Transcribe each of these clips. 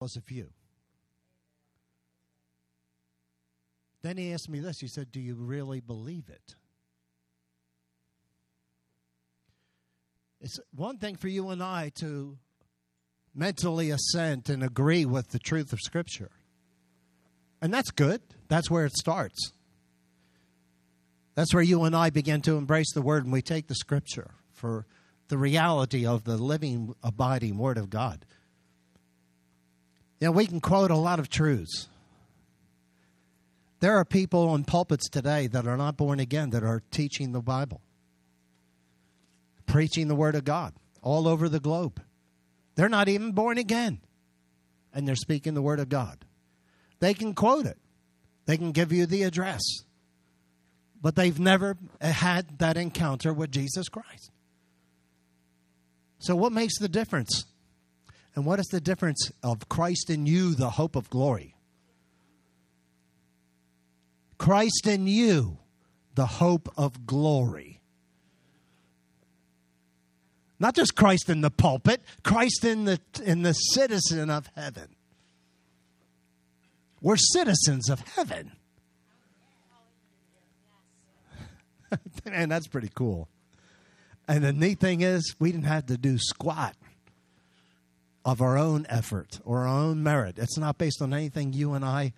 because of you. Then he asked me this. He said, Do you really believe it? It's one thing for you and I to mentally assent and agree with the truth of Scripture. And that's good. That's where it starts. That's where you and I begin to embrace the Word and we take the Scripture for the reality of the living, abiding Word of God. You know, we can quote a lot of truths. There are people on pulpits today that are not born again that are teaching the Bible, preaching the Word of God all over the globe. They're not even born again, and they're speaking the Word of God. They can quote it, they can give you the address, but they've never had that encounter with Jesus Christ. So, what makes the difference? And what is the difference of Christ in you, the hope of glory? Christ in you, the hope of glory. Not just Christ in the pulpit, Christ in the, in the citizen of heaven. We're citizens of heaven. and that's pretty cool. And the neat thing is, we didn't have to do squat of our own effort or our own merit. It's not based on anything you and I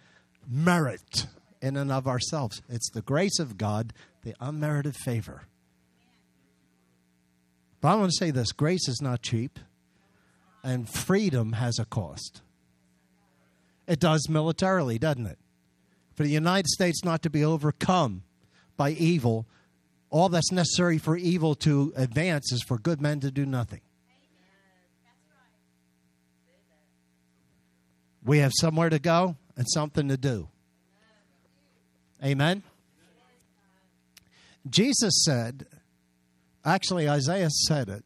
merit in and of ourselves. It's the grace of God, the unmerited favor. But I want to say this grace is not cheap, and freedom has a cost. It does militarily, doesn't it? For the United States not to be overcome by evil, all that's necessary for evil to advance is for good men to do nothing. We have somewhere to go and something to do. Amen. Jesus said, actually, Isaiah said it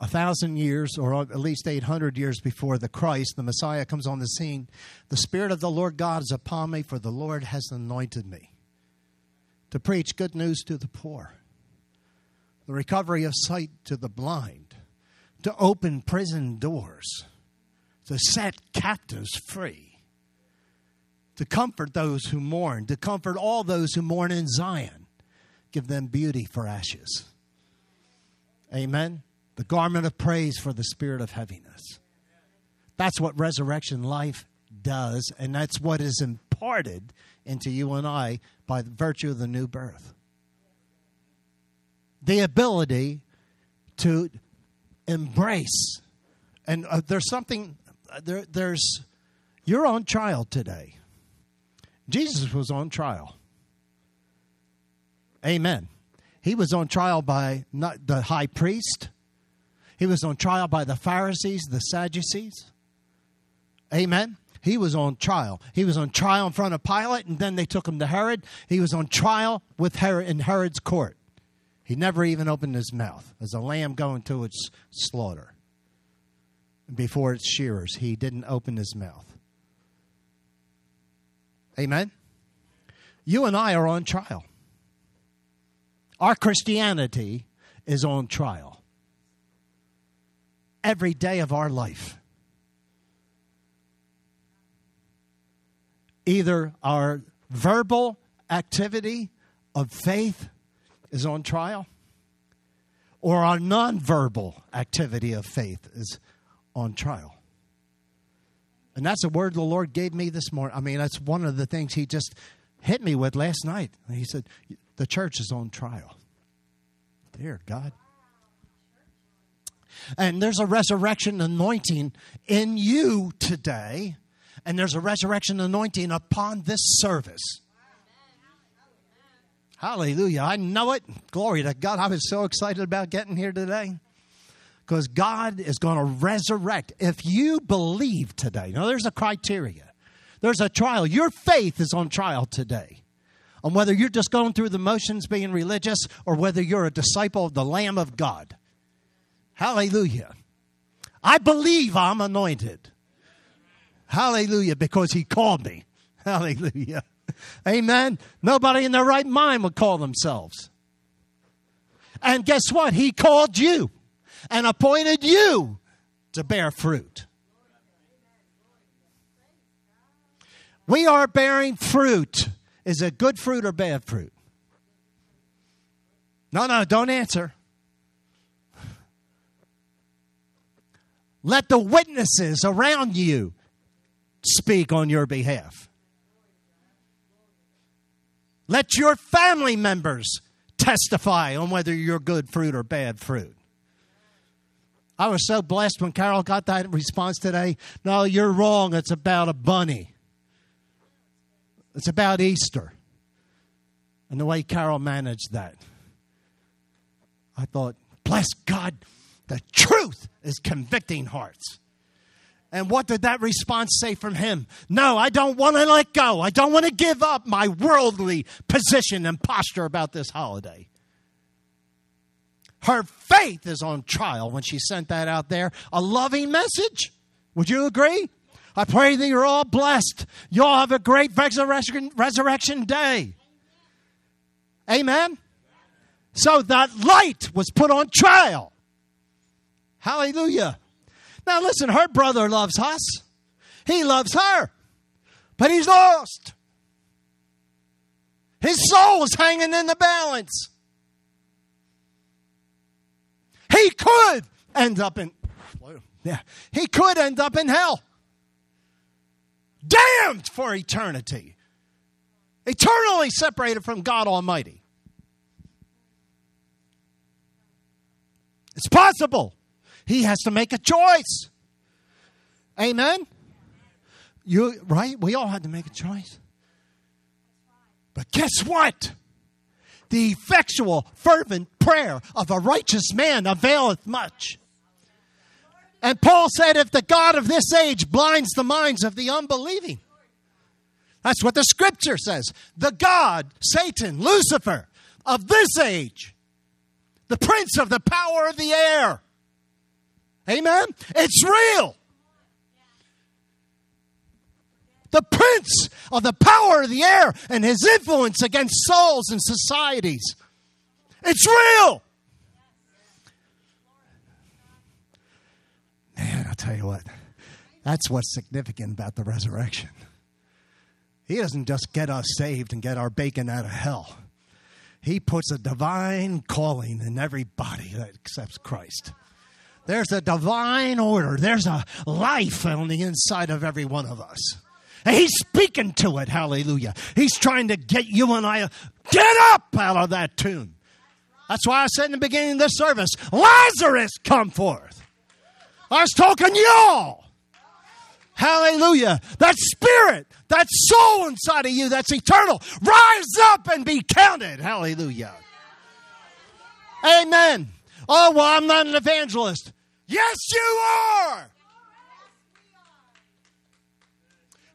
a thousand years or at least 800 years before the Christ, the Messiah, comes on the scene. The Spirit of the Lord God is upon me, for the Lord has anointed me to preach good news to the poor, the recovery of sight to the blind, to open prison doors, to set captives free to comfort those who mourn, to comfort all those who mourn in Zion. Give them beauty for ashes. Amen. The garment of praise for the spirit of heaviness. That's what resurrection life does, and that's what is imparted into you and I by virtue of the new birth. The ability to embrace, and uh, there's something, there, there's, you're on trial today. Jesus was on trial. Amen. He was on trial by not the high priest. He was on trial by the Pharisees, the Sadducees. Amen. He was on trial. He was on trial in front of Pilate, and then they took him to Herod. He was on trial with Herod in Herod's court. He never even opened his mouth as a lamb going to its slaughter. Before its shearers, he didn't open his mouth. Amen? You and I are on trial. Our Christianity is on trial every day of our life. Either our verbal activity of faith is on trial, or our nonverbal activity of faith is on trial. And that's a word the Lord gave me this morning. I mean, that's one of the things He just hit me with last night. He said, The church is on trial. Dear God. And there's a resurrection anointing in you today, and there's a resurrection anointing upon this service. Hallelujah. I know it. Glory to God. I was so excited about getting here today because God is going to resurrect. If you believe today, now there's a criteria, there's a trial. Your faith is on trial today. On whether you're just going through the motions being religious or whether you're a disciple of the Lamb of God. Hallelujah. I believe I'm anointed. Hallelujah, because he called me. Hallelujah. Amen. Nobody in their right mind would call themselves. And guess what? He called you and appointed you to bear fruit. We are bearing fruit. Is it good fruit or bad fruit? No, no, don't answer. Let the witnesses around you speak on your behalf. Let your family members testify on whether you're good fruit or bad fruit. I was so blessed when Carol got that response today. No, you're wrong. It's about a bunny. It's about Easter. And the way Carol managed that. I thought, bless God, the truth is convicting hearts. And what did that response say from him? No, I don't want to let go. I don't want to give up my worldly position and posture about this holiday. Her faith is on trial when she sent that out there. A loving message. Would you agree? I pray that you're all blessed. You all have a great resurrection, resurrection day. Amen. So that light was put on trial. Hallelujah. Now listen, her brother loves us. He loves her. But he's lost. His soul is hanging in the balance. He could end up in yeah, he could end up in hell. Damned for eternity. Eternally separated from God Almighty. It's possible. He has to make a choice. Amen. You right? We all had to make a choice. But guess what? The effectual, fervent prayer of a righteous man availeth much. And Paul said, if the God of this age blinds the minds of the unbelieving, that's what the scripture says. The God, Satan, Lucifer of this age, the prince of the power of the air. Amen? It's real. The prince of the power of the air and his influence against souls and societies. It's real. Man, I'll tell you what, that's what's significant about the resurrection. He doesn't just get us saved and get our bacon out of hell. He puts a divine calling in everybody that accepts Christ. There's a divine order. There's a life on the inside of every one of us. And he's speaking to it. Hallelujah. He's trying to get you and I get up out of that tomb. That's why I said in the beginning of this service, Lazarus, come forth. I was talking y'all. Hallelujah. That spirit, that soul inside of you that's eternal, rise up and be counted. Hallelujah. Amen. Oh, well, I'm not an evangelist. Yes, you are.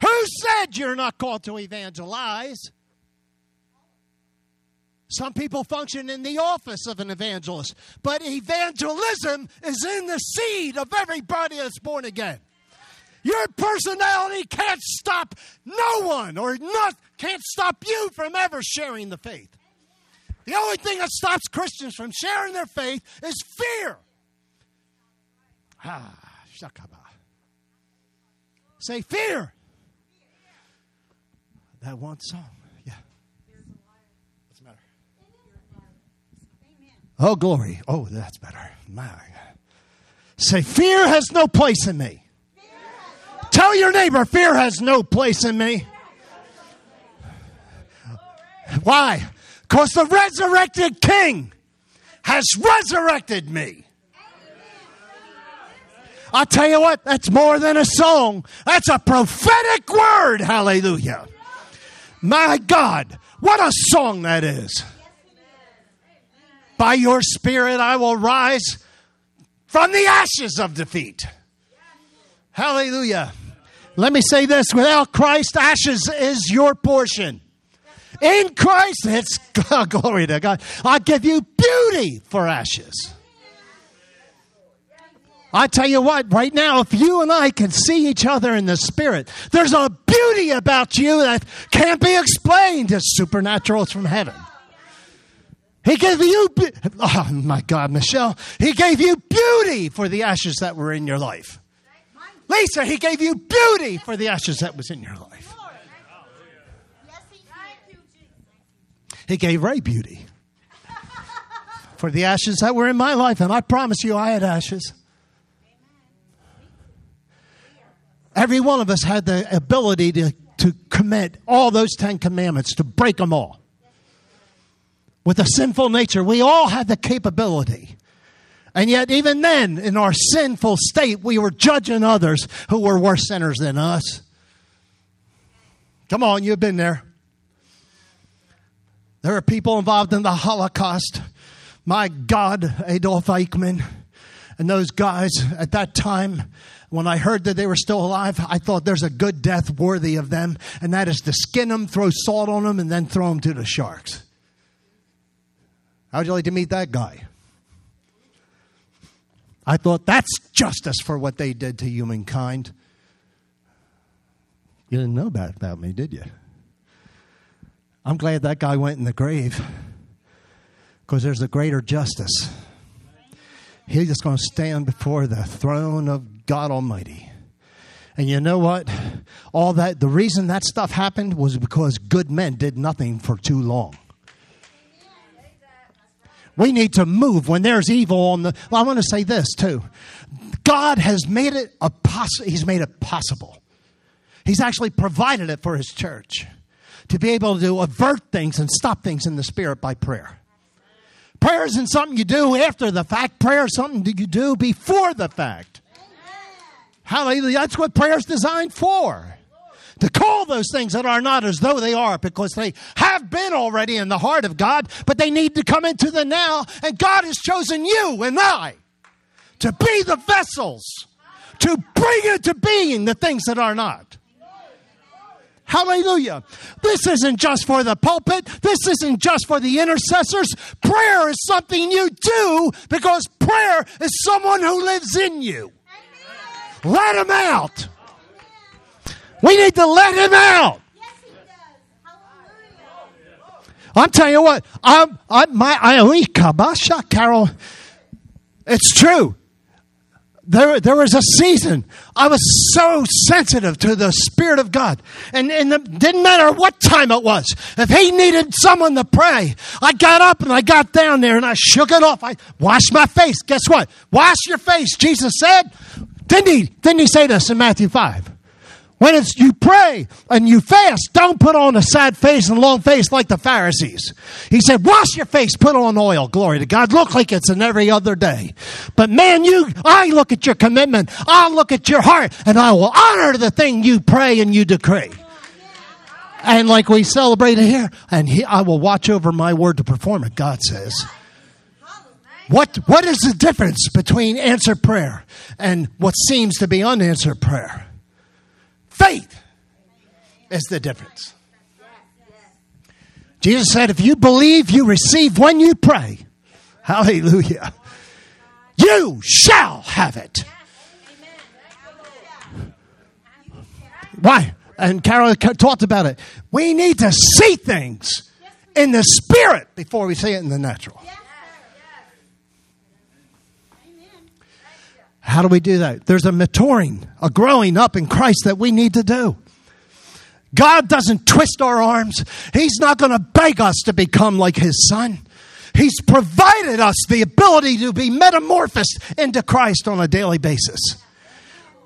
Who said you're not called to evangelize? Some people function in the office of an evangelist, but evangelism is in the seed of everybody that's born again. Your personality can't stop no one or not can't stop you from ever sharing the faith. The only thing that stops Christians from sharing their faith is fear. Ah, shakaba. Say fear. That one song. Yeah. What's the matter? Oh, glory. Oh, that's better. My. Say, fear has no place in me. Tell your neighbor, fear has no place in me. Why? Because the resurrected King has resurrected me. I tell you what, that's more than a song. That's a prophetic word. Hallelujah. My God, what a song that is. By your spirit, I will rise from the ashes of defeat. Hallelujah. Let me say this without Christ, ashes is your portion. In Christ, it's oh, glory to God. I give you beauty for ashes. I tell you what, right now, if you and I can see each other in the spirit, there's a beauty about you that can't be explained. It's supernatural. It's from heaven. He gave you, be- oh my God, Michelle, He gave you beauty for the ashes that were in your life. Lisa, He gave you beauty for the ashes that was in your life. He gave Ray beauty for the ashes that were in my life, and I promise you, I had ashes. Every one of us had the ability to, to commit all those Ten Commandments, to break them all. With a sinful nature, we all had the capability. And yet, even then, in our sinful state, we were judging others who were worse sinners than us. Come on, you've been there. There are people involved in the Holocaust. My God, Adolf Eichmann and those guys at that time, when I heard that they were still alive, I thought there's a good death worthy of them, and that is to skin them, throw salt on them, and then throw them to the sharks. How'd you like to meet that guy? I thought that's justice for what they did to humankind. You didn't know that about me, did you? I'm glad that guy went in the grave because there's a greater justice. He's just going to stand before the throne of God Almighty. And you know what? All that, the reason that stuff happened was because good men did nothing for too long. We need to move when there's evil on the. Well, I want to say this too. God has made it a poss- He's made it possible. He's actually provided it for His church to be able to avert things and stop things in the spirit by prayer. Prayer isn't something you do after the fact. Prayer is something that you do before the fact. Hallelujah. That's what prayer is designed for. To call those things that are not as though they are because they have been already in the heart of God, but they need to come into the now. And God has chosen you and I to be the vessels to bring into being the things that are not. Hallelujah. This isn't just for the pulpit. This isn't just for the intercessors. Prayer is something you do because prayer is someone who lives in you. Let him out. We need to let him out. I'm telling you what, I'm, I, my, I, only kabasha, Carol, it's true. There, there was a season I was so sensitive to the Spirit of God. And, and it didn't matter what time it was. If He needed someone to pray, I got up and I got down there and I shook it off. I washed my face. Guess what? Wash your face, Jesus said. Didn't He, didn't he say this in Matthew 5? When it's you pray and you fast, don't put on a sad face and a long face like the Pharisees. He said, wash your face, put on oil, glory to God. Look like it's an every other day. But man, you, I look at your commitment, I'll look at your heart, and I will honor the thing you pray and you decree. And like we celebrated here, and he, I will watch over my word to perform it, God says. What, what is the difference between answered prayer and what seems to be unanswered prayer? Faith is the difference. Jesus said, if you believe, you receive when you pray. Hallelujah. You shall have it. Why? And Carol talked about it. We need to see things in the spirit before we see it in the natural. How do we do that? There's a maturing, a growing up in Christ that we need to do. God doesn't twist our arms. He's not going to beg us to become like His Son. He's provided us the ability to be metamorphosed into Christ on a daily basis.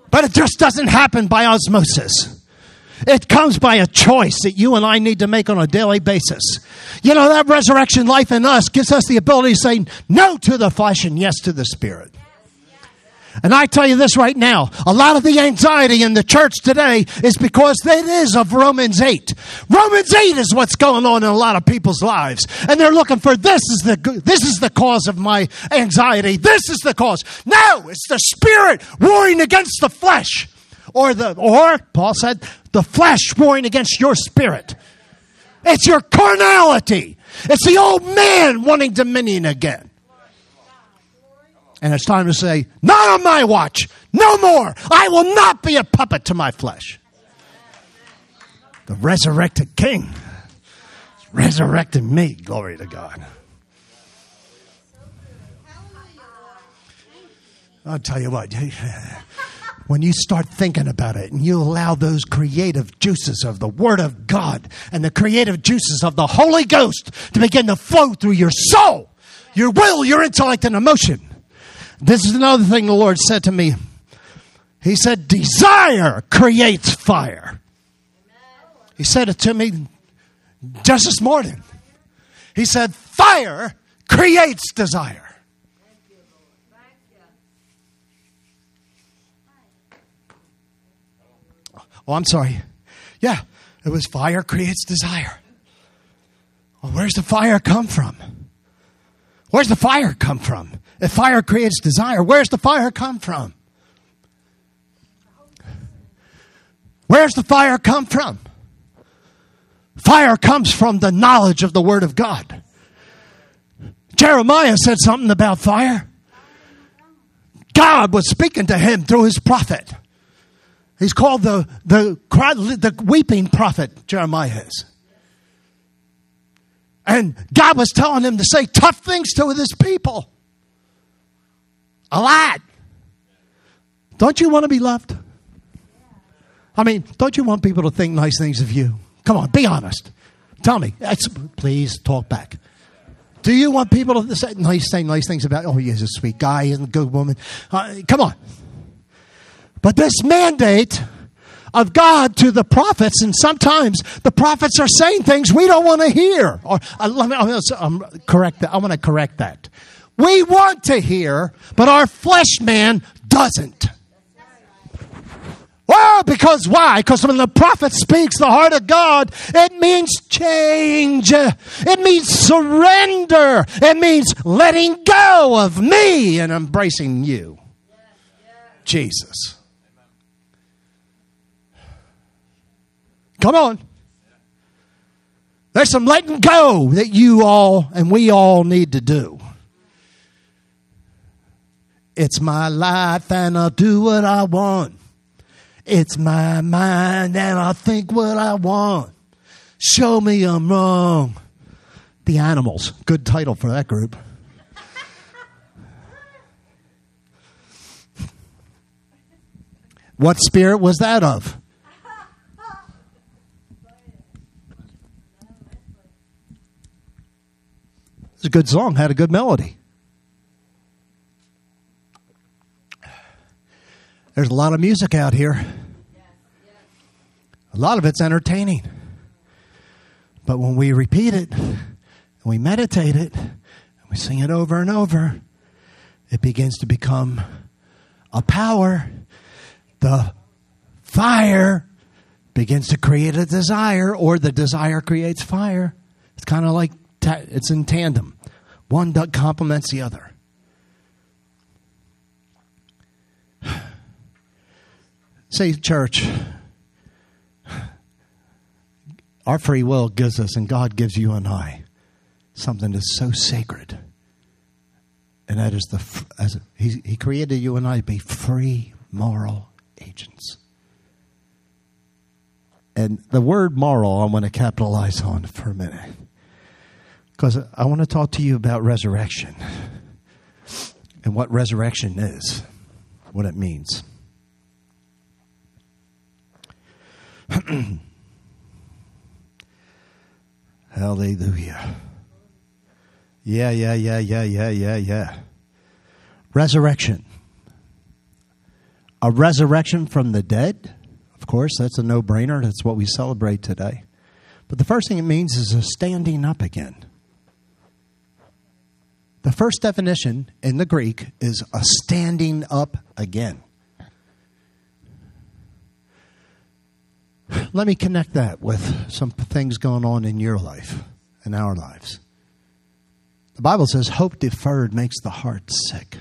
But it just doesn't happen by osmosis. It comes by a choice that you and I need to make on a daily basis. You know, that resurrection life in us gives us the ability to say no to the flesh and yes to the spirit. And I tell you this right now, a lot of the anxiety in the church today is because it is of Romans 8. Romans 8 is what's going on in a lot of people's lives. And they're looking for this is the this is the cause of my anxiety. This is the cause. No, it's the spirit warring against the flesh. Or the or Paul said, the flesh warring against your spirit. It's your carnality. It's the old man wanting dominion again. And it's time to say, Not on my watch. No more. I will not be a puppet to my flesh. The resurrected King resurrected me. Glory to God. I'll tell you what, when you start thinking about it and you allow those creative juices of the Word of God and the creative juices of the Holy Ghost to begin to flow through your soul, your will, your intellect, and emotion. This is another thing the Lord said to me. He said, Desire creates fire. He said it to me just this morning. He said, Fire creates desire. Oh, I'm sorry. Yeah, it was fire creates desire. Well, where's the fire come from? Where's the fire come from? Fire creates desire, where's the fire come from? Where's the fire come from? Fire comes from the knowledge of the Word of God. Jeremiah said something about fire. God was speaking to him through his prophet. He's called the, the, the weeping prophet, Jeremiah is. And God was telling him to say tough things to his people. A lot. Don't you want to be loved? I mean, don't you want people to think nice things of you? Come on, be honest. Tell me. Please talk back. Do you want people to say nice, say nice things about? Oh, he's a sweet guy. He's a good woman. Uh, come on. But this mandate of God to the prophets, and sometimes the prophets are saying things we don't want to hear. Or uh, let me um, correct that. I want to correct that. We want to hear, but our flesh man doesn't. Well, because why? Because when the prophet speaks the heart of God, it means change. It means surrender. It means letting go of me and embracing you. Jesus. Come on. There's some letting go that you all and we all need to do. It's my life and I'll do what I want. It's my mind and I'll think what I want. Show me I'm wrong. The Animals. Good title for that group. What spirit was that of? It's a good song, had a good melody. There's a lot of music out here. A lot of it's entertaining. But when we repeat it, and we meditate it, and we sing it over and over, it begins to become a power. The fire begins to create a desire, or the desire creates fire. It's kind of like ta- it's in tandem. One complements the other. Say, church, our free will gives us, and God gives you and I, something that's so sacred. And that is the, as he, he created you and I to be free moral agents. And the word moral, I want to capitalize on for a minute because I want to talk to you about resurrection and what resurrection is, what it means. Hallelujah. Yeah, yeah, yeah, yeah, yeah, yeah, yeah. Resurrection. A resurrection from the dead. Of course, that's a no brainer. That's what we celebrate today. But the first thing it means is a standing up again. The first definition in the Greek is a standing up again. Let me connect that with some things going on in your life and our lives. The Bible says hope deferred makes the heart sick.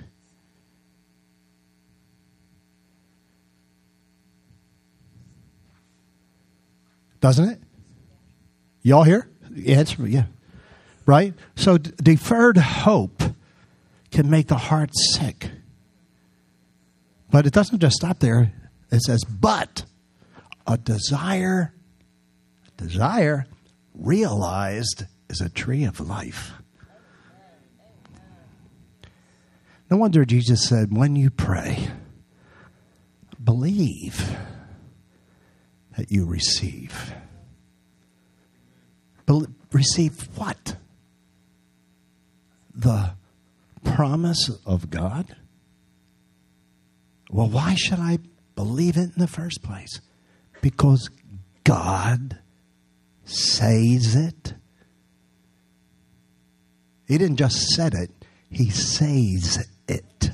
Doesn't it? Y'all here? Answer, yeah right? So d- deferred hope can make the heart sick. But it doesn't just stop there. It says, but a desire, desire realized is a tree of life. No wonder Jesus said, when you pray, believe that you receive. Be- receive what? The promise of God? Well, why should I believe it in the first place? Because God says it. He didn't just said it, he says it.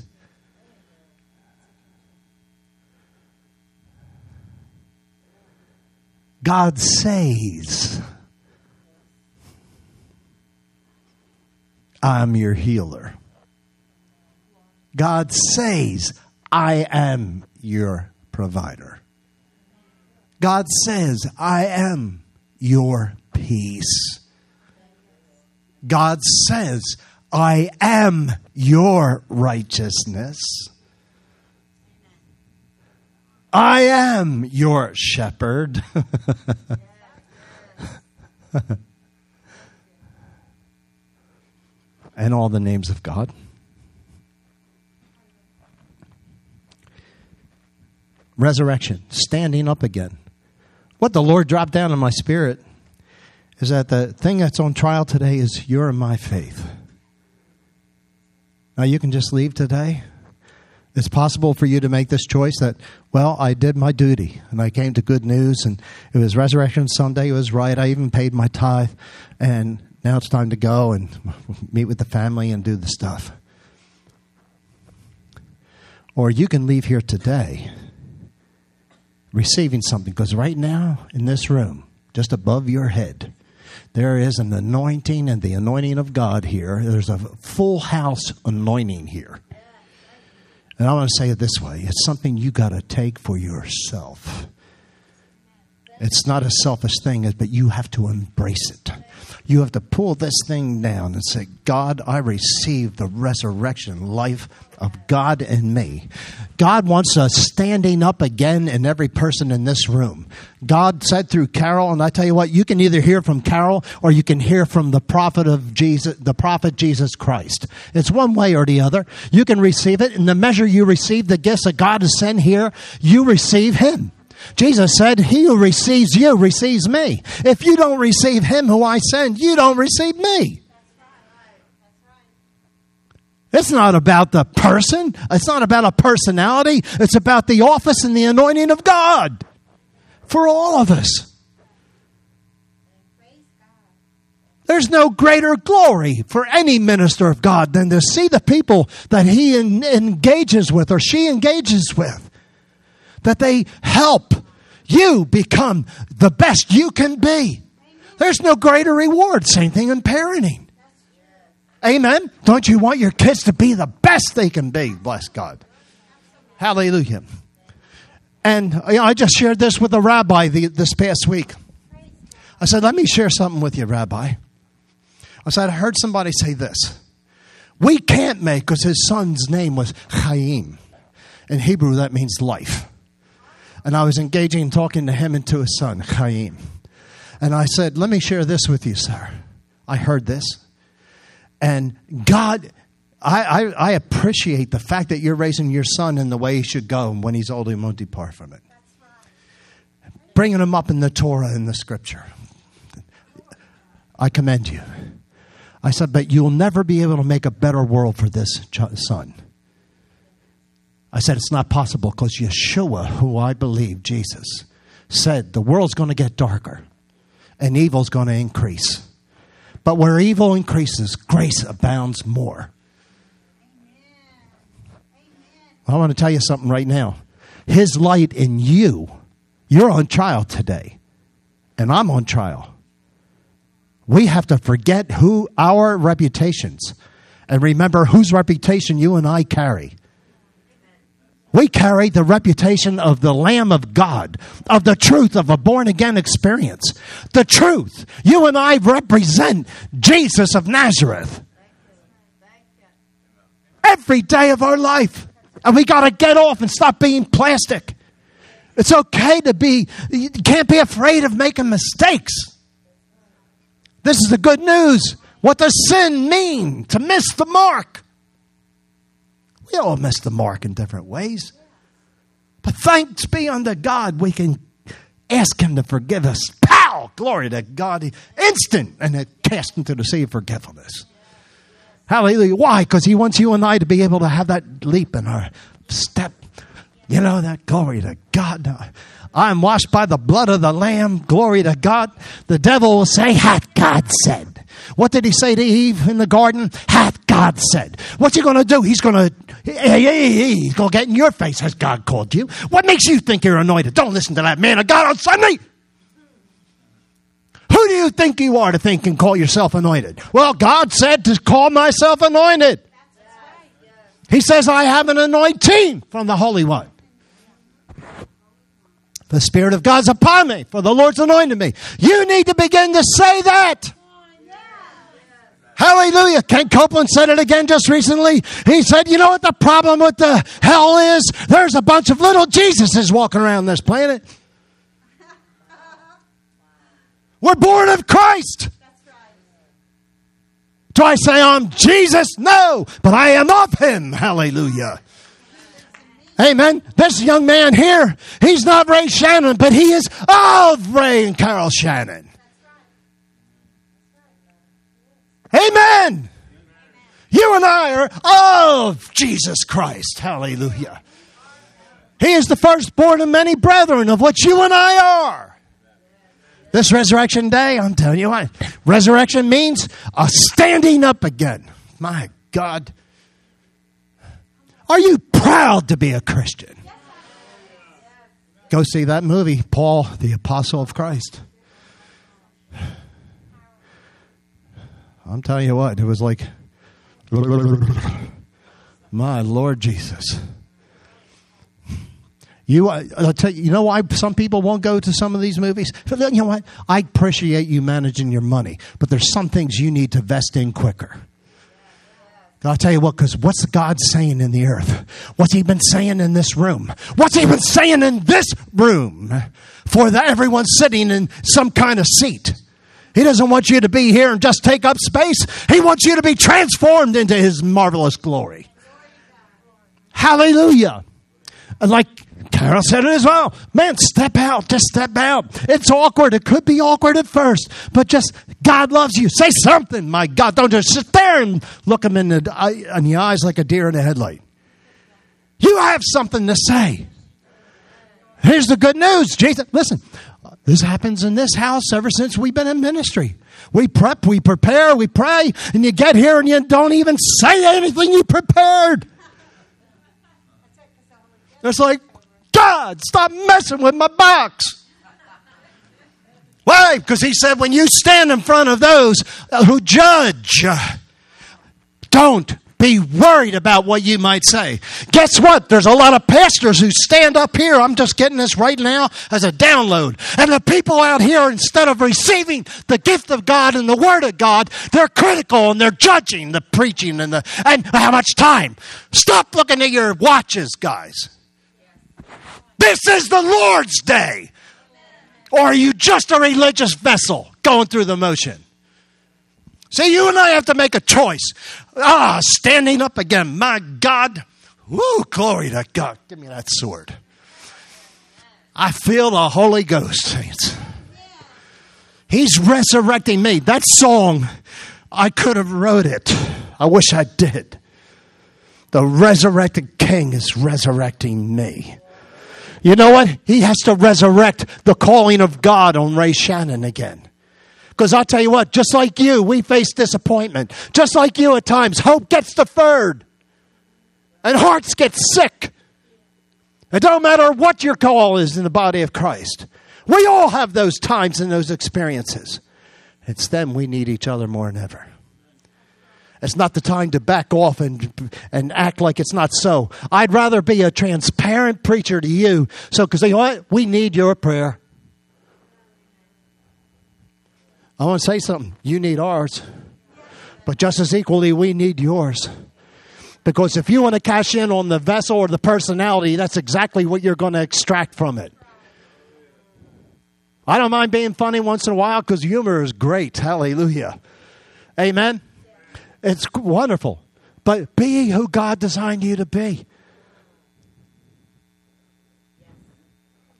God says, I'm your healer. God says, I am your provider. God says, I am your peace. God says, I am your righteousness. I am your shepherd. and all the names of God. Resurrection, standing up again. What the Lord dropped down in my spirit is that the thing that's on trial today is your and my faith. Now, you can just leave today. It's possible for you to make this choice that, well, I did my duty and I came to good news and it was Resurrection Sunday. It was right. I even paid my tithe and now it's time to go and meet with the family and do the stuff. Or you can leave here today receiving something because right now in this room, just above your head, there is an anointing and the anointing of God here. There's a full house anointing here. And I want to say it this way it's something you got to take for yourself. It's not a selfish thing, but you have to embrace it. You have to pull this thing down and say, God, I receive the resurrection life of God in me. God wants us standing up again in every person in this room. God said through Carol, and I tell you what, you can either hear from Carol or you can hear from the prophet of Jesus, the prophet Jesus Christ. It's one way or the other. You can receive it. In the measure you receive the gifts that God has sent here, you receive Him. Jesus said, He who receives you receives me. If you don't receive him who I send, you don't receive me. It's not about the person. It's not about a personality. It's about the office and the anointing of God for all of us. There's no greater glory for any minister of God than to see the people that he engages with or she engages with, that they help you become the best you can be. There's no greater reward. Same thing in parenting. Amen. Don't you want your kids to be the best they can be? Bless God. Hallelujah. And you know, I just shared this with a rabbi the, this past week. I said, Let me share something with you, Rabbi. I said, I heard somebody say this. We can't make, because his son's name was Chaim. In Hebrew, that means life. And I was engaging and talking to him and to his son, Chaim. And I said, Let me share this with you, sir. I heard this. And God, I, I, I, appreciate the fact that you're raising your son in the way he should go, and when he's old, he won't depart from it. Bringing him up in the Torah and the scripture. I commend you. I said, but you'll never be able to make a better world for this son. I said, it's not possible because Yeshua, who I believe, Jesus, said the world's going to get darker and evil's going to increase. But where evil increases, grace abounds more. I want to tell you something right now. His light in you, you're on trial today, and I'm on trial. We have to forget who our reputations and remember whose reputation you and I carry. We carry the reputation of the Lamb of God, of the truth of a born again experience. The truth. You and I represent Jesus of Nazareth. Every day of our life. And we got to get off and stop being plastic. It's okay to be, you can't be afraid of making mistakes. This is the good news. What does sin mean? To miss the mark. We all miss the mark in different ways. But thanks be unto God, we can ask Him to forgive us. Pow! Glory to God. Instant. And it cast into the sea of forgetfulness. Hallelujah. Why? Because He wants you and I to be able to have that leap in our step. You know, that glory to God. I'm washed by the blood of the Lamb. Glory to God. The devil will say, Hath God said. What did he say to Eve in the garden? Hath God said. What's he going to do? He's going to, he's going to get in your face. Has God called you? What makes you think you're anointed? Don't listen to that man of God on Sunday. Who do you think you are to think and call yourself anointed? Well, God said to call myself anointed. He says, I have an anointing from the Holy One. The Spirit of God's upon me, for the Lord's anointed me. You need to begin to say that. Hallelujah. Ken Copeland said it again just recently. He said, You know what the problem with the hell is? There's a bunch of little Jesuses walking around this planet. We're born of Christ. Do I say I'm Jesus? No, but I am of Him. Hallelujah. Amen. This young man here, he's not Ray Shannon, but he is of Ray and Carol Shannon. Amen. You and I are of Jesus Christ. Hallelujah. He is the firstborn of many brethren of what you and I are. This resurrection day, I'm telling you what, resurrection means a standing up again. My God. Are you proud to be a Christian? Go see that movie, Paul, the Apostle of Christ. I'm telling you what, it was like, my Lord Jesus. You, uh, I'll tell you, you know why some people won't go to some of these movies? You know what? I appreciate you managing your money, but there's some things you need to vest in quicker. I'll tell you what, because what's God saying in the earth? What's He been saying in this room? What's He been saying in this room for the, everyone sitting in some kind of seat? He doesn't want you to be here and just take up space. He wants you to be transformed into His marvelous glory. Hallelujah. Like Carol said it as well. Man, step out. Just step out. It's awkward. It could be awkward at first, but just God loves you. Say something, my God. Don't just sit there and look him in the, in the eyes like a deer in a headlight. You have something to say. Here's the good news. Jesus, listen, this happens in this house ever since we've been in ministry. We prep, we prepare, we pray, and you get here and you don't even say anything you prepared. It's like, God, stop messing with my box. Why? Because he said, when you stand in front of those who judge, don't be worried about what you might say. Guess what? There's a lot of pastors who stand up here. I'm just getting this right now as a download. And the people out here, instead of receiving the gift of God and the Word of God, they're critical and they're judging the preaching and the and how much time. Stop looking at your watches, guys. This is the Lord's day. Or are you just a religious vessel going through the motion? See, you and I have to make a choice. Ah, standing up again. My God. Woo, glory to God. Give me that sword. I feel the Holy Ghost, saints. He's resurrecting me. That song, I could have wrote it. I wish I did. The resurrected King is resurrecting me. You know what? He has to resurrect the calling of God on Ray Shannon again. Because I'll tell you what, just like you, we face disappointment. Just like you at times, hope gets deferred. And hearts get sick. It don't matter what your call is in the body of Christ. We all have those times and those experiences. It's then we need each other more than ever. It's not the time to back off and, and act like it's not so. I'd rather be a transparent preacher to you. So, because you know what? We need your prayer. I want to say something. You need ours. But just as equally, we need yours. Because if you want to cash in on the vessel or the personality, that's exactly what you're going to extract from it. I don't mind being funny once in a while because humor is great. Hallelujah. Amen. It's wonderful. But be who God designed you to be.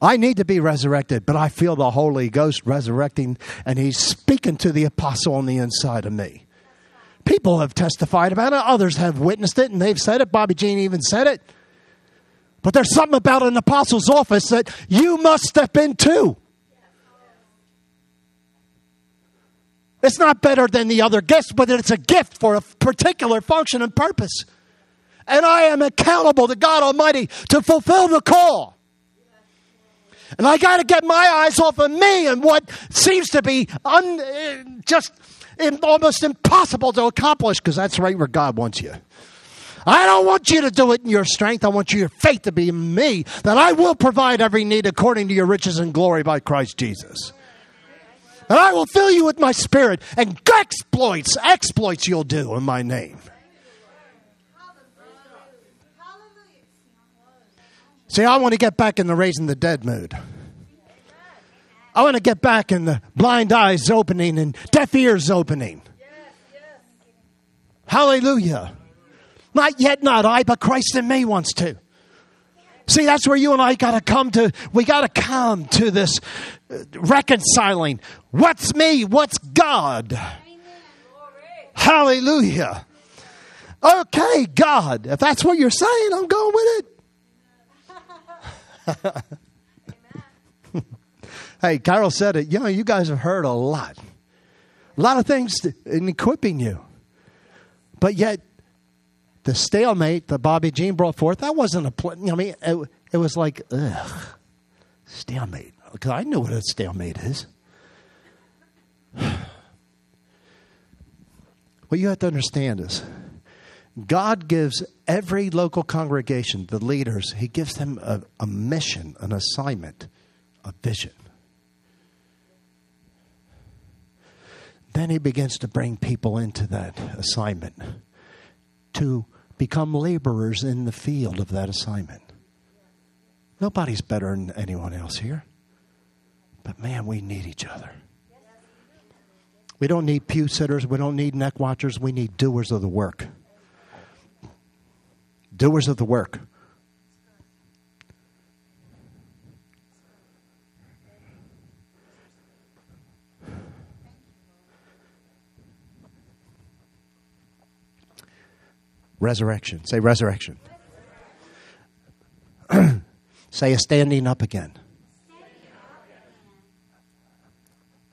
I need to be resurrected, but I feel the Holy Ghost resurrecting, and He's speaking to the apostle on the inside of me. People have testified about it, others have witnessed it, and they've said it. Bobby Jean even said it. But there's something about an apostle's office that you must step into. It's not better than the other gifts, but it's a gift for a particular function and purpose. And I am accountable to God Almighty to fulfill the call. And I got to get my eyes off of me and what seems to be un, uh, just almost impossible to accomplish because that's right where God wants you. I don't want you to do it in your strength. I want your faith to be in me, that I will provide every need according to your riches and glory by Christ Jesus. And I will fill you with my spirit, and exploits, exploits you'll do in my name. See, I want to get back in the raising the dead mood. I want to get back in the blind eyes opening and deaf ears opening. Hallelujah. Not yet, not I, but Christ in me wants to. See, that's where you and I got to come to. We got to come to this reconciling. What's me? What's God? Hallelujah. Okay, God, if that's what you're saying, I'm going with it. hey, Carol said it. You know, you guys have heard a lot. A lot of things in equipping you. But yet, the stalemate that Bobby Jean brought forth, that wasn't a, pl- I mean, it, it was like, ugh, stalemate. Because I know what a stalemate is. what you have to understand is God gives every local congregation, the leaders, He gives them a, a mission, an assignment, a vision. Then He begins to bring people into that assignment to become laborers in the field of that assignment. Nobody's better than anyone else here. But man, we need each other. We don't need pew sitters. We don't need neck watchers. We need doers of the work. Doers of the work. Resurrection. Say resurrection. Say a standing up again.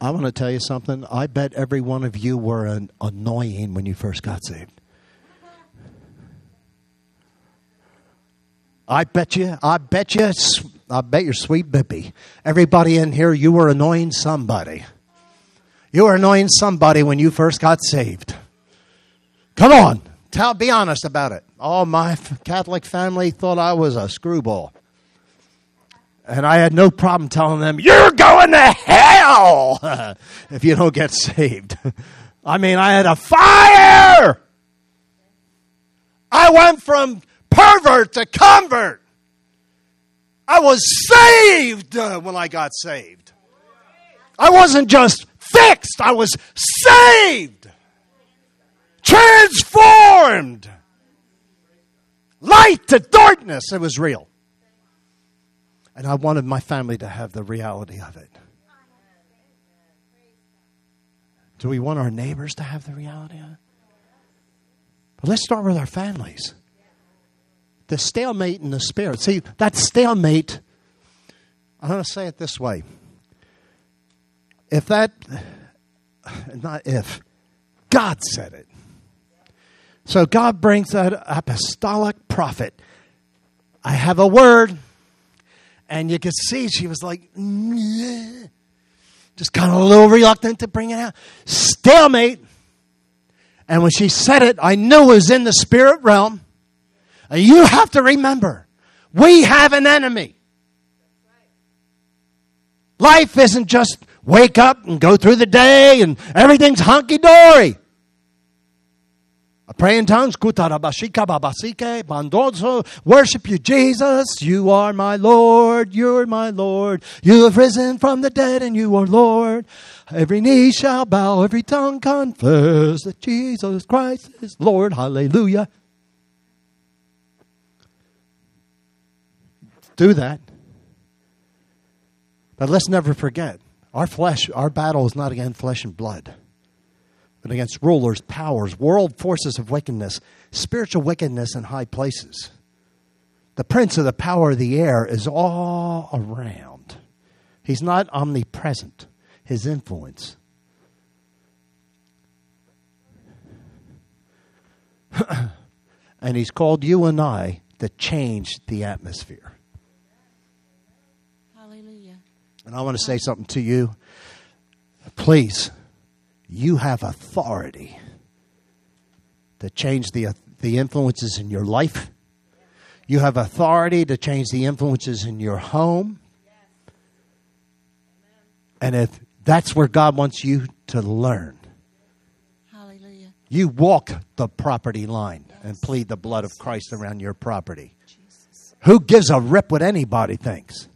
I want to tell you something. I bet every one of you were an annoying when you first got saved. I bet you, I bet you, I bet you're sweet Bippy. Everybody in here, you were annoying somebody. You were annoying somebody when you first got saved. Come on. Tell, be honest about it. All my Catholic family thought I was a screwball. And I had no problem telling them, You're going to hell if you don't get saved. I mean, I had a fire. I went from pervert to convert. I was saved uh, when I got saved. I wasn't just fixed, I was saved transformed. Light to darkness. It was real. And I wanted my family to have the reality of it. Do we want our neighbors to have the reality of it? But let's start with our families. The stalemate in the spirit. See, that stalemate, I'm going to say it this way. If that, not if, God said it. So God brings that apostolic prophet. I have a word. And you could see she was like, just kind of a little reluctant to bring it out. Stalemate. And when she said it, I knew it was in the spirit realm. And you have to remember, we have an enemy. Life isn't just wake up and go through the day and everything's hunky dory. Pray in tongues. Worship you, Jesus. You are my Lord. You're my Lord. You have risen from the dead and you are Lord. Every knee shall bow, every tongue confess that Jesus Christ is Lord. Hallelujah. Do that. But let's never forget our flesh, our battle is not against flesh and blood, but against rulers, powers, world forces of wickedness, spiritual wickedness in high places. The prince of the power of the air is all around. He's not omnipresent, his influence. and he's called you and I to change the atmosphere. Hallelujah. And I want to say something to you. Please, you have authority to change the, the influences in your life. You have authority to change the influences in your home. And if that's where God wants you to learn, Hallelujah. you walk the property line and plead the blood of Christ around your property. Jesus. Who gives a rip what anybody thinks?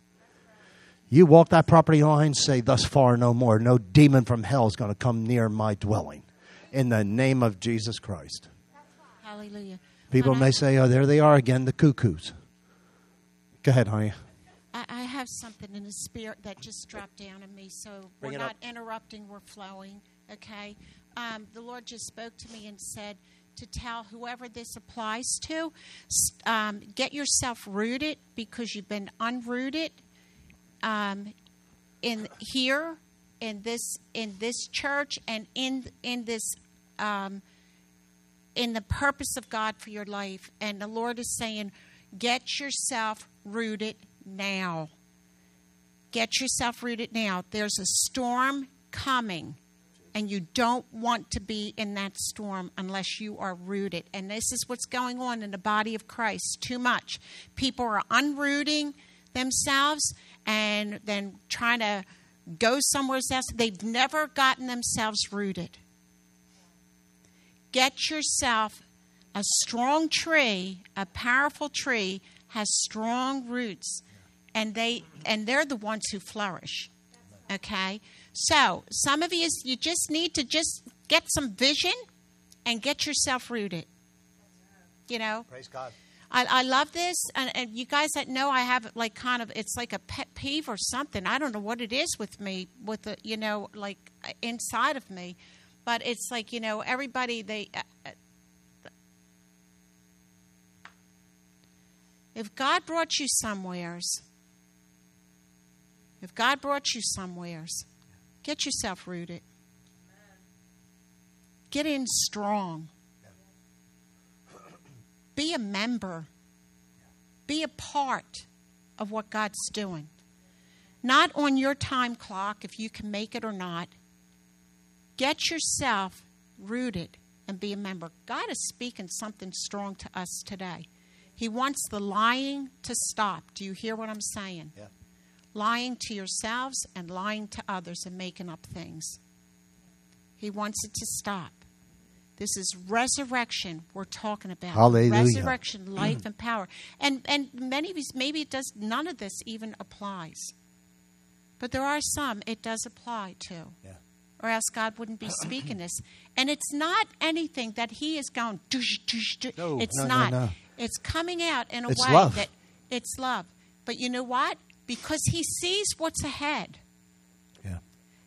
You walk that property line, say, Thus far, no more. No demon from hell is going to come near my dwelling. In the name of Jesus Christ. Hallelujah. People When may I- say, Oh, there they are again, the cuckoos. Go ahead, honey. I, I have something in the spirit that just dropped down on me, so Bring we're not up. interrupting, we're flowing, okay? Um, the Lord just spoke to me and said to tell whoever this applies to, um, get yourself rooted because you've been unrooted um, in here, in this in this church, and in in this um, in the purpose of God for your life. And the Lord is saying, get yourself rooted now. Get yourself rooted now. There's a storm coming, and you don't want to be in that storm unless you are rooted. And this is what's going on in the body of Christ too much. People are unrooting themselves and then trying to go somewhere else. They've never gotten themselves rooted get yourself a strong tree a powerful tree has strong roots and they and they're the ones who flourish okay so some of you you just need to just get some vision and get yourself rooted you know Praise God. I, I love this, and, and you guys that know I have like kind of it's like a pet peeve or something. I don't know what it is with me, with the you know like inside of me, but it's like you know everybody they. Uh, uh, if God brought you somewheres, if God brought you somewheres, get yourself rooted. Get in strong. Be a member. Be a part of what God's doing. Not on your time clock, if you can make it or not. Get yourself rooted and be a member. God is speaking something strong to us today. He wants the lying to stop. Do you hear what I'm saying? Yeah. Lying to yourselves and lying to others and making up things. He wants it to stop. This is resurrection we're talking about. Hallelujah. Resurrection, mm. life, and power. And and many of these maybe it does none of this even applies. But there are some it does apply to. Yeah. Or else God wouldn't be speaking this. And it's not anything that He is going. Dush, dush. No, it's no, no, not. no. It's coming out in a It's way love. that it's love. But you know what? Because He sees what's ahead. Yeah.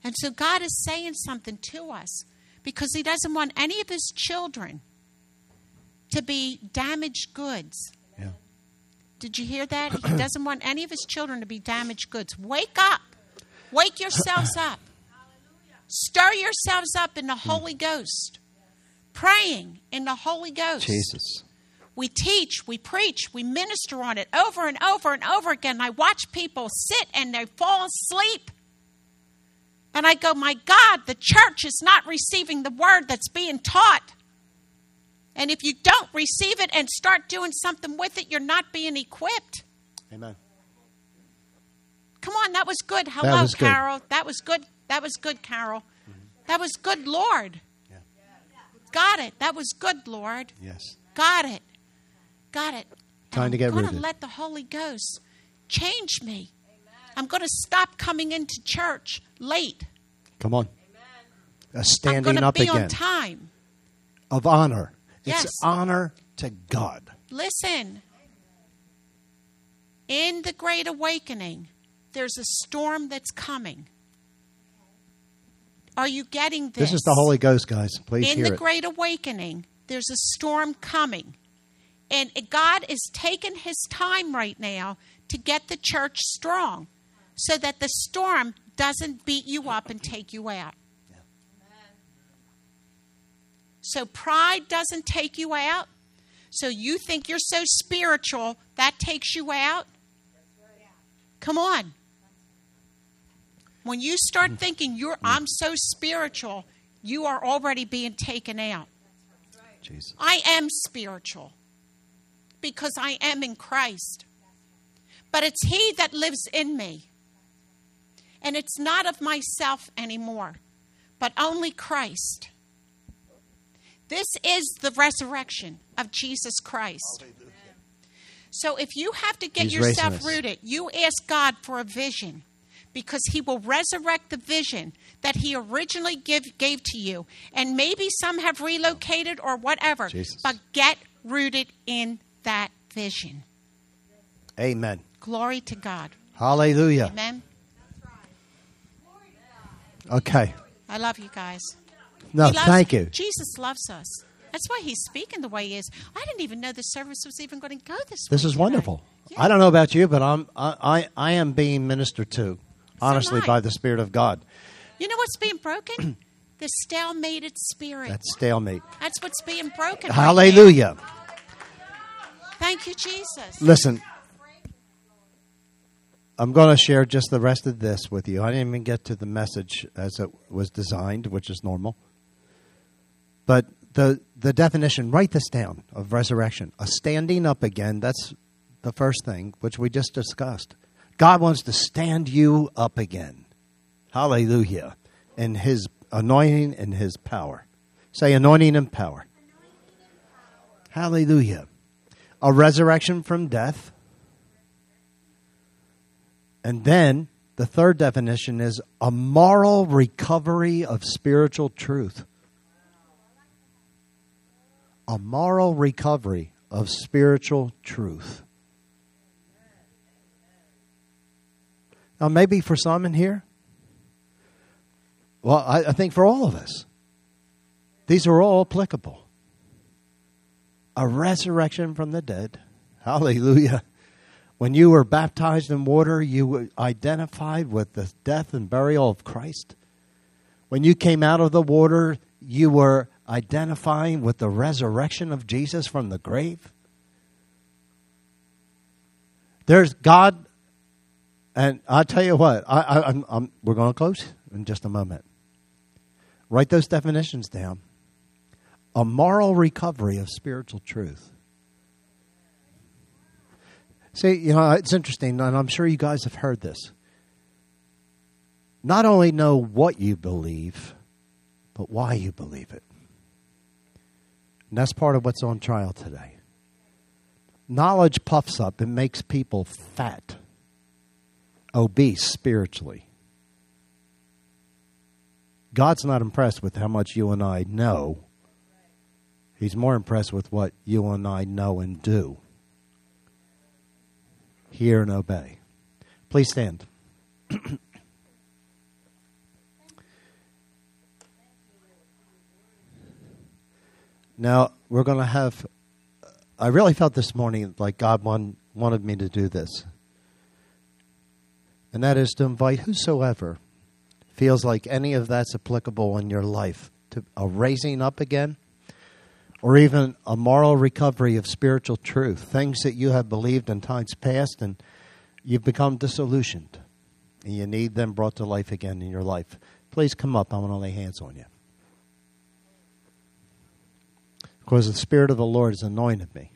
And so God is saying something to us because He doesn't want any of His children to be damaged goods. Yeah. Did you hear that? He doesn't want any of His children to be damaged goods. Wake up. Wake yourselves up. Stir yourselves up in the hmm. Holy Ghost. Praying in the Holy Ghost. Jesus. We teach, we preach, we minister on it over and over and over again. I watch people sit and they fall asleep. And I go, my God, the church is not receiving the word that's being taught. And if you don't receive it and start doing something with it, you're not being equipped. Amen. Come on, that was good. Hello, was good. Carol. That was good. That was good, Carol. Mm-hmm. That was good, Lord. Yeah. Got it. That was good, Lord. Yes. Got it. Got it. Time And to get I'm going to let the Holy Ghost change me. I'm going to stop coming into church late. Come on. A standing up be again on time. of honor. Yes. It's honor to God. Listen. In the Great Awakening, there's a storm that's coming. Are you getting this? This is the Holy Ghost, guys. Please in hear the it. Great Awakening, there's a storm coming. And God is taking his time right now to get the church strong so that the storm doesn't beat you up and take you out. So pride doesn't take you out. So you think you're so spiritual, that takes you out. Come on. When you start mm. thinking you're mm. I'm so spiritual, you are already being taken out. Jesus. I am spiritual because I am in Christ. But it's He that lives in me. And it's not of myself anymore, but only Christ. This is the resurrection of Jesus Christ. So if you have to get He's yourself rooted, you ask God for a vision because He will resurrect the vision that He originally give, gave to you. And maybe some have relocated or whatever, Jesus. but get rooted in that vision. Amen. Glory to God. Hallelujah. Amen. Okay. I love you guys. No, loves- thank you. Jesus loves us. That's why he's speaking the way he is. I didn't even know the service was even going to go this way. This is wonderful. Yeah. I don't know about you, but I'm I, I, I am being ministered to, honestly, I. by the Spirit of God. You know what's being broken? the stalemated spirit. That stalemate. That's what's being broken. Hallelujah. now. Thank you, Jesus. Listen, I'm going to share just the rest of this with you. I didn't even get to the message as it was designed, which is normal. But the the definition, write this down of resurrection. A standing up again, that's the first thing, which we just discussed. God wants to stand you up again. Hallelujah. In his anointing and his power. Say anointing and power. Hallelujah. A resurrection from death. And then the third definition is a moral recovery of spiritual truth. A moral recovery of spiritual truth. Now, maybe for some in here, well, I, I think for all of us, these are all applicable. A resurrection from the dead. Hallelujah. When you were baptized in water, you identified with the death and burial of Christ. When you came out of the water, you were identifying with the resurrection of Jesus from the grave. There's God, and I'll tell you what, I, I, I'm, I'm, we're going to close in just a moment. Write those definitions down. A moral recovery of spiritual truth. See, you know, it's interesting, and I'm sure you guys have heard this. Not only know what you believe, but why you believe it. And that's part of what's on trial today. Knowledge puffs up and makes people fat, obese spiritually. God's not impressed with how much you and I know. He's more impressed with what you and I know and do hear and obey. Please stand. now, we're going to have. I really felt this morning like God want, wanted me to do this. And that is to invite whosoever feels like any of that's applicable in your life to a raising up again or even a moral recovery of spiritual truth, things that you have believed in times past and you've become disillusioned and you need them brought to life again in your life. Please come up. I want to lay hands on you. Because the Spirit of the Lord has anointed me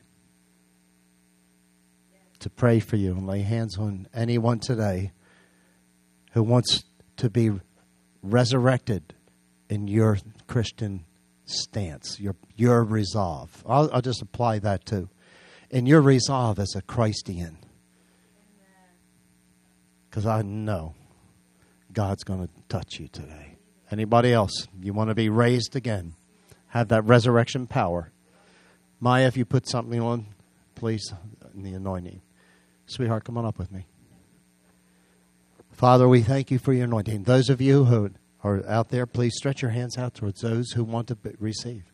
to pray for you and lay hands on anyone today who wants to be resurrected in your Christian stance, your your resolve. I'll, I'll just apply that too. In your resolve as a Christian. Because I know God's going to touch you today. Anybody else? You want to be raised again? Have that resurrection power. Maya, if you put something on, please, in the anointing. Sweetheart, come on up with me. Father, we thank you for your anointing. Those of you who are out there, please stretch your hands out towards those who want to receive.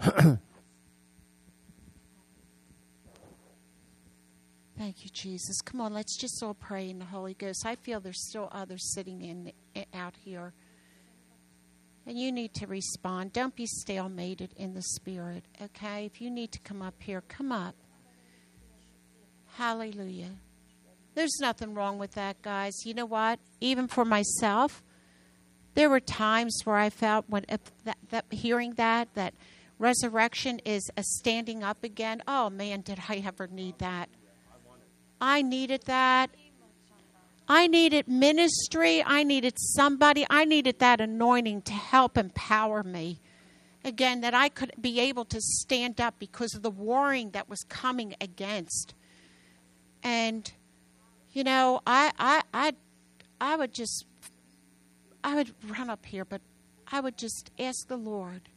Thank you, Jesus. Come on, let's just all pray in the Holy Ghost. I feel there's still others sitting in eh, out here. And you need to respond. Don't be stalemated in the spirit, okay? If you need to come up here, come up. Hallelujah. There's nothing wrong with that, guys. You know what? Even for myself, there were times where I felt when that, that hearing that that resurrection is a standing up again. Oh man, did I ever need that? I needed that. I needed ministry. I needed somebody. I needed that anointing to help empower me. Again, that I could be able to stand up because of the warring that was coming against. And, you know, I, I, I, I would just, I would run up here, but I would just ask the Lord.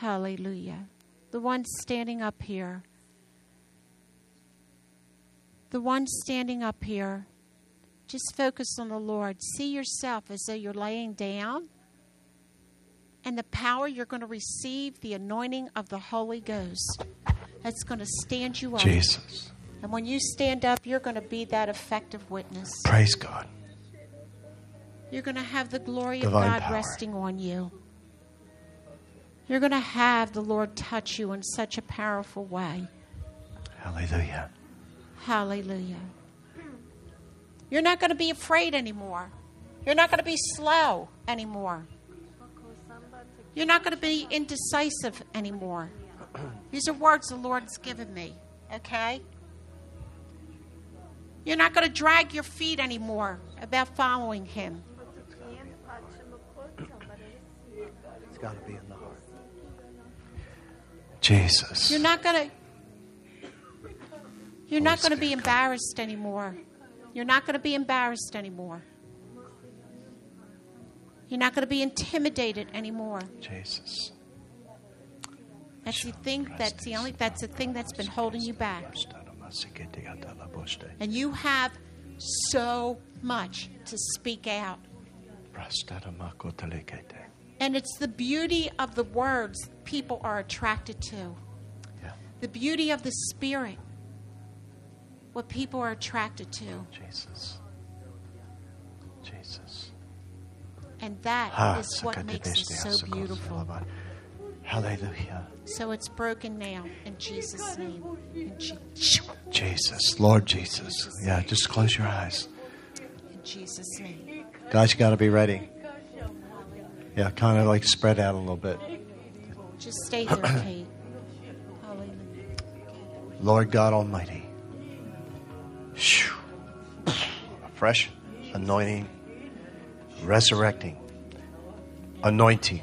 Hallelujah. The one standing up here. The one standing up here. Just focus on the Lord. See yourself as though you're laying down. And the power you're going to receive, the anointing of the Holy Ghost, that's going to stand you up. Jesus. And when you stand up, you're going to be that effective witness. Praise God. You're going to have the glory Divine of God power. resting on you. You're going to have the Lord touch you in such a powerful way. Hallelujah. Hallelujah. You're not going to be afraid anymore. You're not going to be slow anymore. You're not going to be indecisive anymore. These are words the Lord's given me, okay? You're not going to drag your feet anymore about following Him. It's got to be in the heart. Jesus. You're not going to You're not going to be embarrassed anymore. You're not going to be embarrassed anymore. You're not going to be intimidated anymore. Jesus. That's the thing that's the only that's the thing that's been holding you back. And you have so much to speak out. And it's the beauty of the words people are attracted to. Yeah. The beauty of the spirit. What people are attracted to. Jesus. Jesus. And that Ah, is what makes it so beautiful. Hallelujah. So it's broken now in Jesus' name. In, Je- Jesus. Lord Jesus. Yeah, just close your eyes. in Jesus' name. Guys, you got to be ready. Yeah, kind of like spread out a little bit. Just stay there, Kate. Hallelujah. Lord God Almighty. Fresh anointing, resurrecting, anointing